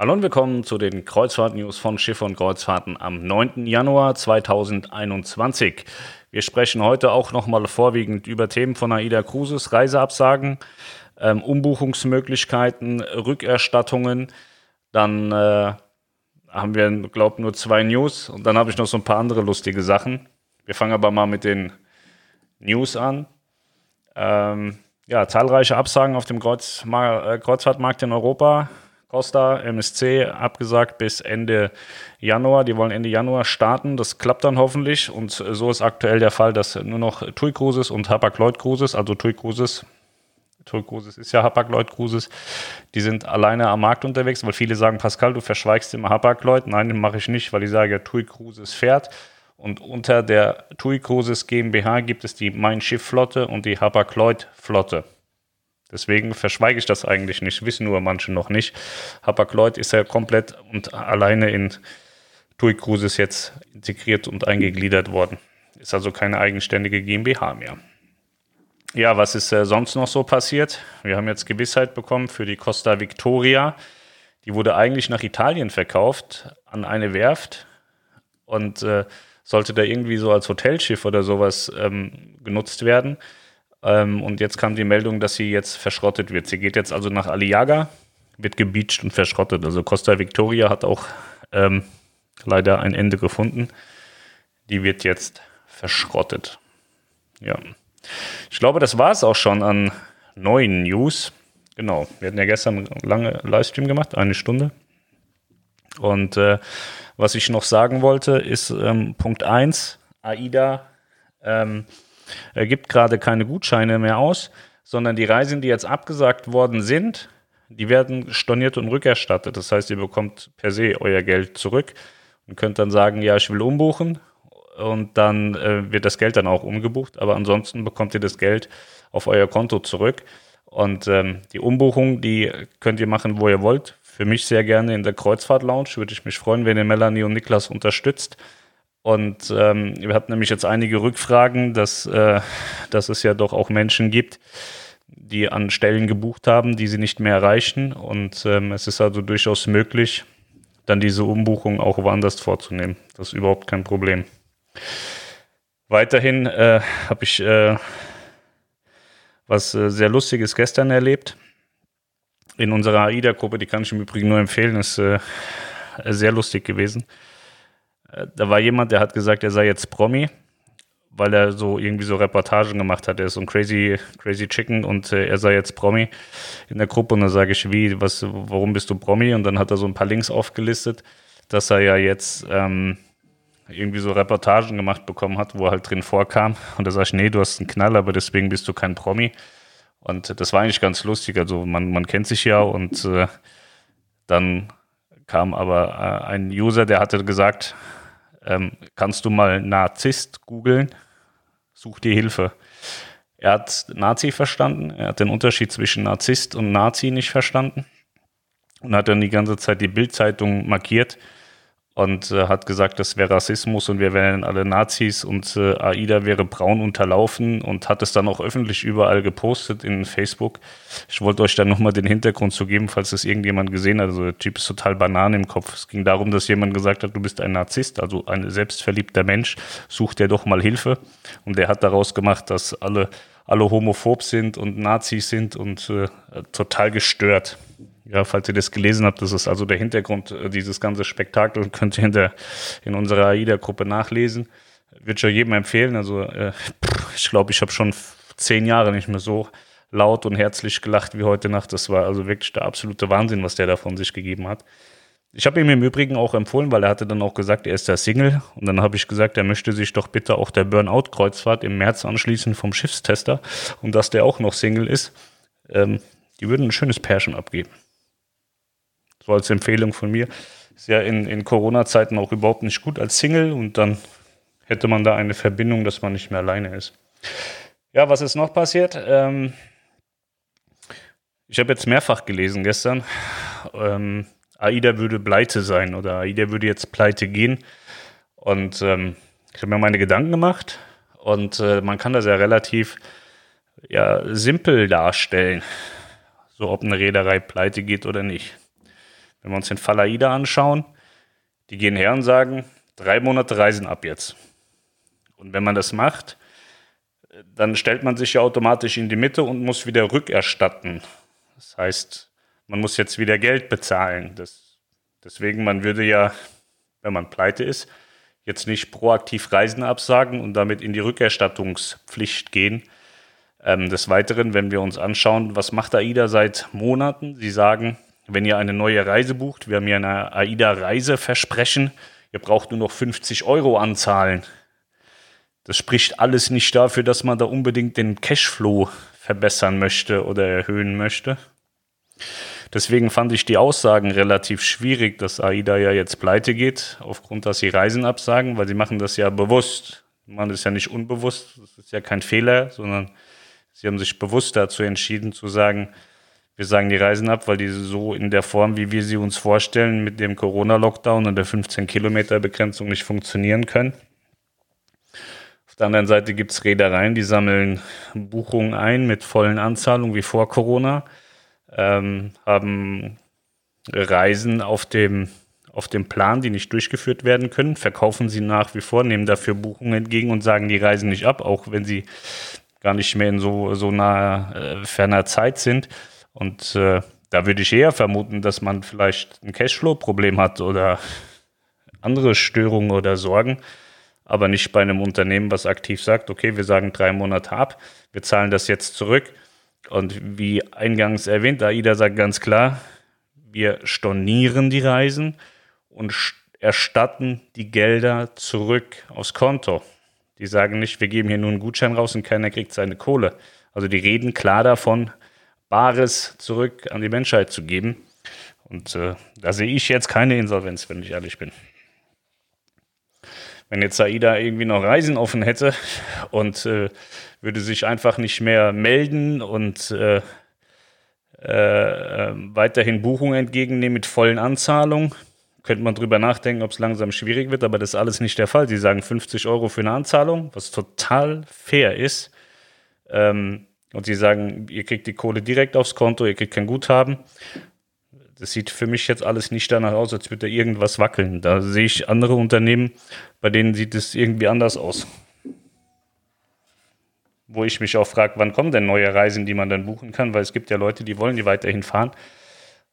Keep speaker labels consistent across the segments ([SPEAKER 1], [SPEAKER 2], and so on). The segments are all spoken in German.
[SPEAKER 1] Hallo und willkommen zu den Kreuzfahrt-News von Schiff und Kreuzfahrten am 9. Januar 2021. Wir sprechen heute auch nochmal vorwiegend über Themen von AIDA Cruises, Reiseabsagen, ähm, Umbuchungsmöglichkeiten, Rückerstattungen. Dann äh, haben wir, glaube ich, nur zwei News und dann habe ich noch so ein paar andere lustige Sachen. Wir fangen aber mal mit den News an. Ähm, ja, zahlreiche Absagen auf dem Kreuz, äh, Kreuzfahrtmarkt in Europa. Costa, MSC abgesagt bis Ende Januar. Die wollen Ende Januar starten. Das klappt dann hoffentlich. Und so ist aktuell der Fall, dass nur noch TUI Cruises und Hapag-Lloyd Cruises, also TUI Cruises, TUI Cruises ist ja Hapag-Lloyd Cruises, die sind alleine am Markt unterwegs, weil viele sagen, Pascal, du verschweigst immer Hapag-Lloyd. Nein, mache ich nicht, weil ich sage, TUI Cruises fährt. Und unter der TUI Cruises GmbH gibt es die Mein Schiff Flotte und die Hapag-Lloyd Flotte. Deswegen verschweige ich das eigentlich nicht, wissen nur manche noch nicht. Hapag-Lloyd ist ja komplett und alleine in TUI Cruises jetzt integriert und eingegliedert worden. Ist also keine eigenständige GmbH mehr. Ja, was ist äh, sonst noch so passiert? Wir haben jetzt Gewissheit bekommen für die Costa Victoria. Die wurde eigentlich nach Italien verkauft an eine Werft und äh, sollte da irgendwie so als Hotelschiff oder sowas ähm, genutzt werden. Ähm, und jetzt kam die Meldung, dass sie jetzt verschrottet wird. Sie geht jetzt also nach Aliaga, wird gebeacht und verschrottet. Also Costa Victoria hat auch ähm, leider ein Ende gefunden. Die wird jetzt verschrottet. Ja. Ich glaube, das war es auch schon an neuen News. Genau. Wir hatten ja gestern langen Livestream gemacht, eine Stunde. Und äh, was ich noch sagen wollte, ist ähm, Punkt 1, AIDA ähm, er gibt gerade keine Gutscheine mehr aus, sondern die Reisen, die jetzt abgesagt worden sind, die werden storniert und rückerstattet. Das heißt, ihr bekommt per se euer Geld zurück und könnt dann sagen, ja, ich will umbuchen und dann äh, wird das Geld dann auch umgebucht, aber ansonsten bekommt ihr das Geld auf euer Konto zurück. Und ähm, die Umbuchung, die könnt ihr machen, wo ihr wollt. Für mich sehr gerne in der Kreuzfahrt Lounge. Würde ich mich freuen, wenn ihr Melanie und Niklas unterstützt. Und ähm, wir hatten nämlich jetzt einige Rückfragen, dass, äh, dass es ja doch auch Menschen gibt, die an Stellen gebucht haben, die sie nicht mehr erreichen. Und ähm, es ist also durchaus möglich, dann diese Umbuchung auch woanders vorzunehmen. Das ist überhaupt kein Problem. Weiterhin äh, habe ich äh, was äh, sehr Lustiges gestern erlebt. In unserer AIDA-Gruppe, die kann ich im Übrigen nur empfehlen, ist äh, sehr lustig gewesen. Äh, da war jemand, der hat gesagt, er sei jetzt Promi, weil er so irgendwie so Reportagen gemacht hat. Er ist so ein crazy, crazy Chicken und äh, er sei jetzt Promi in der Gruppe. Und dann sage ich, wie, was, warum bist du Promi? Und dann hat er so ein paar Links aufgelistet, dass er ja jetzt ähm, irgendwie so Reportagen gemacht bekommen hat, wo er halt drin vorkam. Und da sage ich, nee, du hast einen Knall, aber deswegen bist du kein Promi. Und das war eigentlich ganz lustig. Also man, man kennt sich ja und äh, dann kam aber äh, ein User, der hatte gesagt, ähm, kannst du mal Narzisst googeln? Such dir Hilfe. Er hat Nazi verstanden, er hat den Unterschied zwischen Narzisst und Nazi nicht verstanden und hat dann die ganze Zeit die Bildzeitung markiert und äh, hat gesagt, das wäre Rassismus und wir wären alle Nazis und äh, AIDA wäre braun unterlaufen und hat es dann auch öffentlich überall gepostet in Facebook. Ich wollte euch dann nochmal den Hintergrund zu geben, falls es irgendjemand gesehen hat. Also der Typ ist total Banane im Kopf. Es ging darum, dass jemand gesagt hat, du bist ein Narzisst, also ein selbstverliebter Mensch, such dir doch mal Hilfe. Und der hat daraus gemacht, dass alle, alle homophob sind und Nazis sind und äh, total gestört. Ja, falls ihr das gelesen habt, das ist also der Hintergrund äh, dieses ganze Spektakel, könnt ihr in, der, in unserer AIDA-Gruppe nachlesen. Würde ich jedem empfehlen. Also äh, ich glaube, ich habe schon zehn Jahre nicht mehr so laut und herzlich gelacht wie heute Nacht. Das war also wirklich der absolute Wahnsinn, was der da von sich gegeben hat. Ich habe ihm im Übrigen auch empfohlen, weil er hatte dann auch gesagt, er ist der Single. Und dann habe ich gesagt, er möchte sich doch bitte auch der Burnout-Kreuzfahrt im März anschließen vom Schiffstester und dass der auch noch Single ist. Ähm, die würden ein schönes Pärchen abgeben. So als Empfehlung von mir. Ist ja in, in Corona-Zeiten auch überhaupt nicht gut als Single und dann hätte man da eine Verbindung, dass man nicht mehr alleine ist. Ja, was ist noch passiert? Ähm, ich habe jetzt mehrfach gelesen gestern, ähm, AIDA würde pleite sein oder AIDA würde jetzt pleite gehen. Und ähm, ich habe mir meine Gedanken gemacht und äh, man kann das ja relativ ja, simpel darstellen, so ob eine Reederei pleite geht oder nicht. Wenn wir uns den Fall AIDA anschauen, die gehen her und sagen, drei Monate Reisen ab jetzt. Und wenn man das macht, dann stellt man sich ja automatisch in die Mitte und muss wieder rückerstatten. Das heißt, man muss jetzt wieder Geld bezahlen. Das, deswegen, man würde ja, wenn man pleite ist, jetzt nicht proaktiv Reisen absagen und damit in die Rückerstattungspflicht gehen. Ähm, des Weiteren, wenn wir uns anschauen, was macht AIDA seit Monaten? Sie sagen, wenn ihr eine neue Reise bucht, wir haben hier eine AIDA-Reiseversprechen, ihr braucht nur noch 50 Euro anzahlen. Das spricht alles nicht dafür, dass man da unbedingt den Cashflow verbessern möchte oder erhöhen möchte. Deswegen fand ich die Aussagen relativ schwierig, dass AIDA ja jetzt pleite geht, aufgrund, dass sie Reisen absagen, weil sie machen das ja bewusst. Man ist ja nicht unbewusst, das ist ja kein Fehler, sondern sie haben sich bewusst dazu entschieden zu sagen, wir sagen die Reisen ab, weil die so in der Form, wie wir sie uns vorstellen, mit dem Corona-Lockdown und der 15-Kilometer-Begrenzung nicht funktionieren können. Auf der anderen Seite gibt es Reedereien, die sammeln Buchungen ein mit vollen Anzahlungen wie vor Corona ähm, haben Reisen auf dem, auf dem Plan, die nicht durchgeführt werden können, verkaufen sie nach wie vor, nehmen dafür Buchungen entgegen und sagen, die reisen nicht ab, auch wenn sie gar nicht mehr in so, so naher, äh, ferner Zeit sind. Und äh, da würde ich eher vermuten, dass man vielleicht ein Cashflow-Problem hat oder andere Störungen oder Sorgen, aber nicht bei einem Unternehmen, was aktiv sagt, okay, wir sagen drei Monate ab, wir zahlen das jetzt zurück und wie eingangs erwähnt, AIDA sagt ganz klar, wir stornieren die Reisen und erstatten die Gelder zurück aufs Konto. Die sagen nicht, wir geben hier nur einen Gutschein raus und keiner kriegt seine Kohle. Also die reden klar davon, Bares zurück an die Menschheit zu geben. Und äh, da sehe ich jetzt keine Insolvenz, wenn ich ehrlich bin. Wenn jetzt AIDA irgendwie noch Reisen offen hätte und äh, würde sich einfach nicht mehr melden und äh, äh, weiterhin Buchungen entgegennehmen mit vollen Anzahlungen. Könnte man drüber nachdenken, ob es langsam schwierig wird, aber das ist alles nicht der Fall. Sie sagen 50 Euro für eine Anzahlung, was total fair ist. Ähm, und sie sagen, ihr kriegt die Kohle direkt aufs Konto, ihr kriegt kein Guthaben. Das sieht für mich jetzt alles nicht danach aus, als würde da irgendwas wackeln. Da sehe ich andere Unternehmen, bei denen sieht es irgendwie anders aus wo ich mich auch frage, wann kommen denn neue Reisen, die man dann buchen kann, weil es gibt ja Leute, die wollen die weiterhin fahren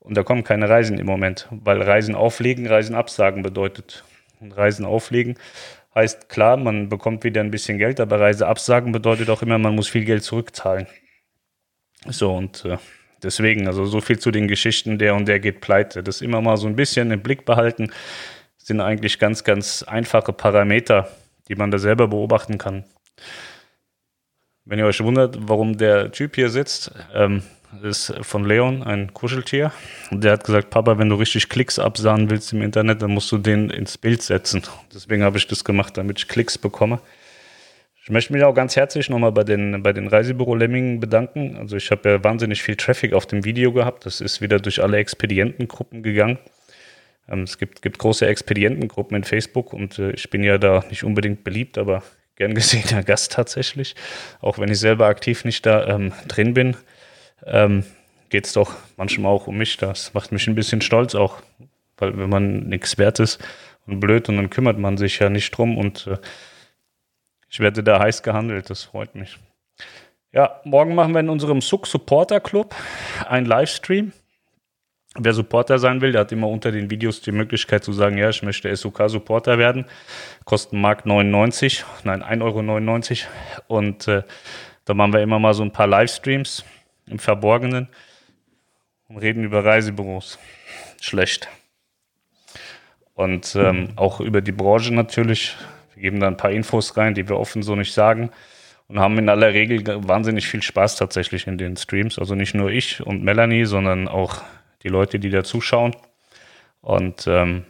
[SPEAKER 1] und da kommen keine Reisen im Moment, weil Reisen auflegen, Reisen absagen bedeutet. Und Reisen auflegen heißt klar, man bekommt wieder ein bisschen Geld, aber Reise absagen bedeutet auch immer, man muss viel Geld zurückzahlen. So und äh, deswegen, also so viel zu den Geschichten, der und der geht pleite. Das immer mal so ein bisschen im Blick behalten, sind eigentlich ganz, ganz einfache Parameter, die man da selber beobachten kann. Wenn ihr euch wundert, warum der Typ hier sitzt, ähm, ist von Leon ein Kuscheltier. Und der hat gesagt, Papa, wenn du richtig Klicks absahen willst im Internet, dann musst du den ins Bild setzen. Deswegen habe ich das gemacht, damit ich Klicks bekomme. Ich möchte mich auch ganz herzlich nochmal bei den, bei den Reisebüro Lemmingen bedanken. Also ich habe ja wahnsinnig viel Traffic auf dem Video gehabt. Das ist wieder durch alle Expedientengruppen gegangen. Ähm, es gibt, gibt große Expedientengruppen in Facebook und äh, ich bin ja da nicht unbedingt beliebt, aber gern gesehener Gast tatsächlich. Auch wenn ich selber aktiv nicht da ähm, drin bin, ähm, geht es doch manchmal auch um mich. Das macht mich ein bisschen stolz auch, weil wenn man nichts wert ist und blöd und dann kümmert man sich ja nicht drum und äh, ich werde da heiß gehandelt, das freut mich. Ja, morgen machen wir in unserem Suck Supporter Club einen Livestream. Wer Supporter sein will, der hat immer unter den Videos die Möglichkeit zu sagen, ja, ich möchte SUK-Supporter werden. Kosten Markt 99, nein, 1,99 Euro. Und äh, da machen wir immer mal so ein paar Livestreams im Verborgenen und reden über Reisebüros. Schlecht. Und ähm, auch über die Branche natürlich. Wir geben da ein paar Infos rein, die wir offen so nicht sagen. Und haben in aller Regel wahnsinnig viel Spaß tatsächlich in den Streams. Also nicht nur ich und Melanie, sondern auch die Leute, die da zuschauen. Und ähm,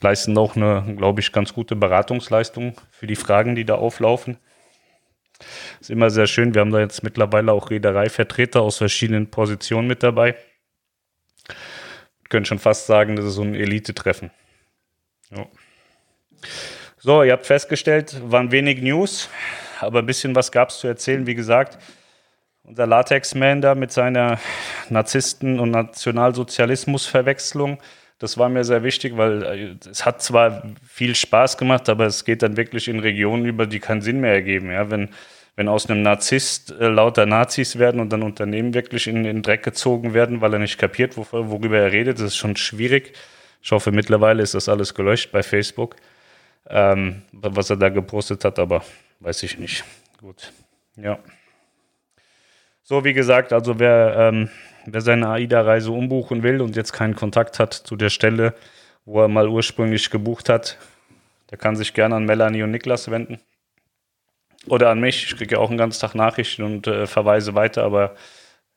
[SPEAKER 1] leisten auch eine, glaube ich, ganz gute Beratungsleistung für die Fragen, die da auflaufen. Ist immer sehr schön. Wir haben da jetzt mittlerweile auch Reedereivertreter aus verschiedenen Positionen mit dabei. Können schon fast sagen, das ist so ein Elite-Treffen. Ja. So, ihr habt festgestellt, waren wenig News, aber ein bisschen was gab es zu erzählen. Wie gesagt, unser Latex-Man da mit seiner Narzissten- und Nationalsozialismus-Verwechslung. Das war mir sehr wichtig, weil äh, es hat zwar viel Spaß gemacht, aber es geht dann wirklich in Regionen über, die keinen Sinn mehr ergeben. Ja? Wenn, wenn aus einem Narzisst äh, lauter Nazis werden und dann Unternehmen wirklich in den Dreck gezogen werden, weil er nicht kapiert, worüber er redet, das ist schon schwierig. Ich hoffe, mittlerweile ist das alles gelöscht bei Facebook, ähm, was er da gepostet hat, aber weiß ich nicht. Gut, ja. So, wie gesagt, also wer, ähm, wer seine AIDA-Reise umbuchen will und jetzt keinen Kontakt hat zu der Stelle, wo er mal ursprünglich gebucht hat, der kann sich gerne an Melanie und Niklas wenden. Oder an mich. Ich kriege ja auch einen ganzen Tag Nachrichten und äh, verweise weiter, aber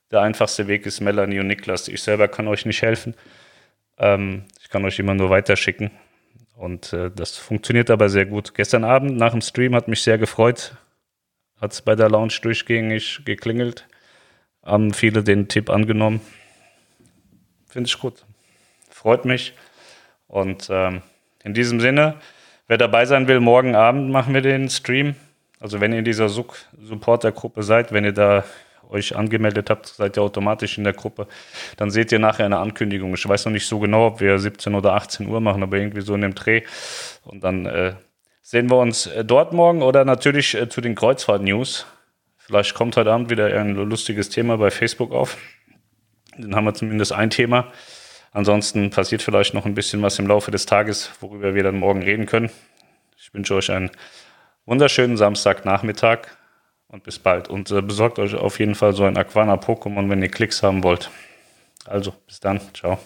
[SPEAKER 1] der einfachste Weg ist Melanie und Niklas. Ich selber kann euch nicht helfen. Ähm, ich kann euch immer nur weiterschicken. Und äh, das funktioniert aber sehr gut. Gestern Abend nach dem Stream hat mich sehr gefreut. Hat es bei der Lounge durchgängig geklingelt. Haben viele den Tipp angenommen. Finde ich gut. Freut mich. Und ähm, in diesem Sinne, wer dabei sein will, morgen Abend machen wir den Stream. Also wenn ihr in dieser Supporter-Gruppe seid, wenn ihr da euch angemeldet habt, seid ihr automatisch in der Gruppe. Dann seht ihr nachher eine Ankündigung. Ich weiß noch nicht so genau, ob wir 17 oder 18 Uhr machen, aber irgendwie so in dem Dreh. Und dann äh, sehen wir uns äh, dort morgen oder natürlich äh, zu den Kreuzfahrt-News. Vielleicht kommt heute Abend wieder ein lustiges Thema bei Facebook auf. Dann haben wir zumindest ein Thema. Ansonsten passiert vielleicht noch ein bisschen was im Laufe des Tages, worüber wir dann morgen reden können. Ich wünsche euch einen wunderschönen Samstagnachmittag und bis bald. Und äh, besorgt euch auf jeden Fall so ein Aquana Pokémon, wenn ihr Klicks haben wollt. Also, bis dann. Ciao.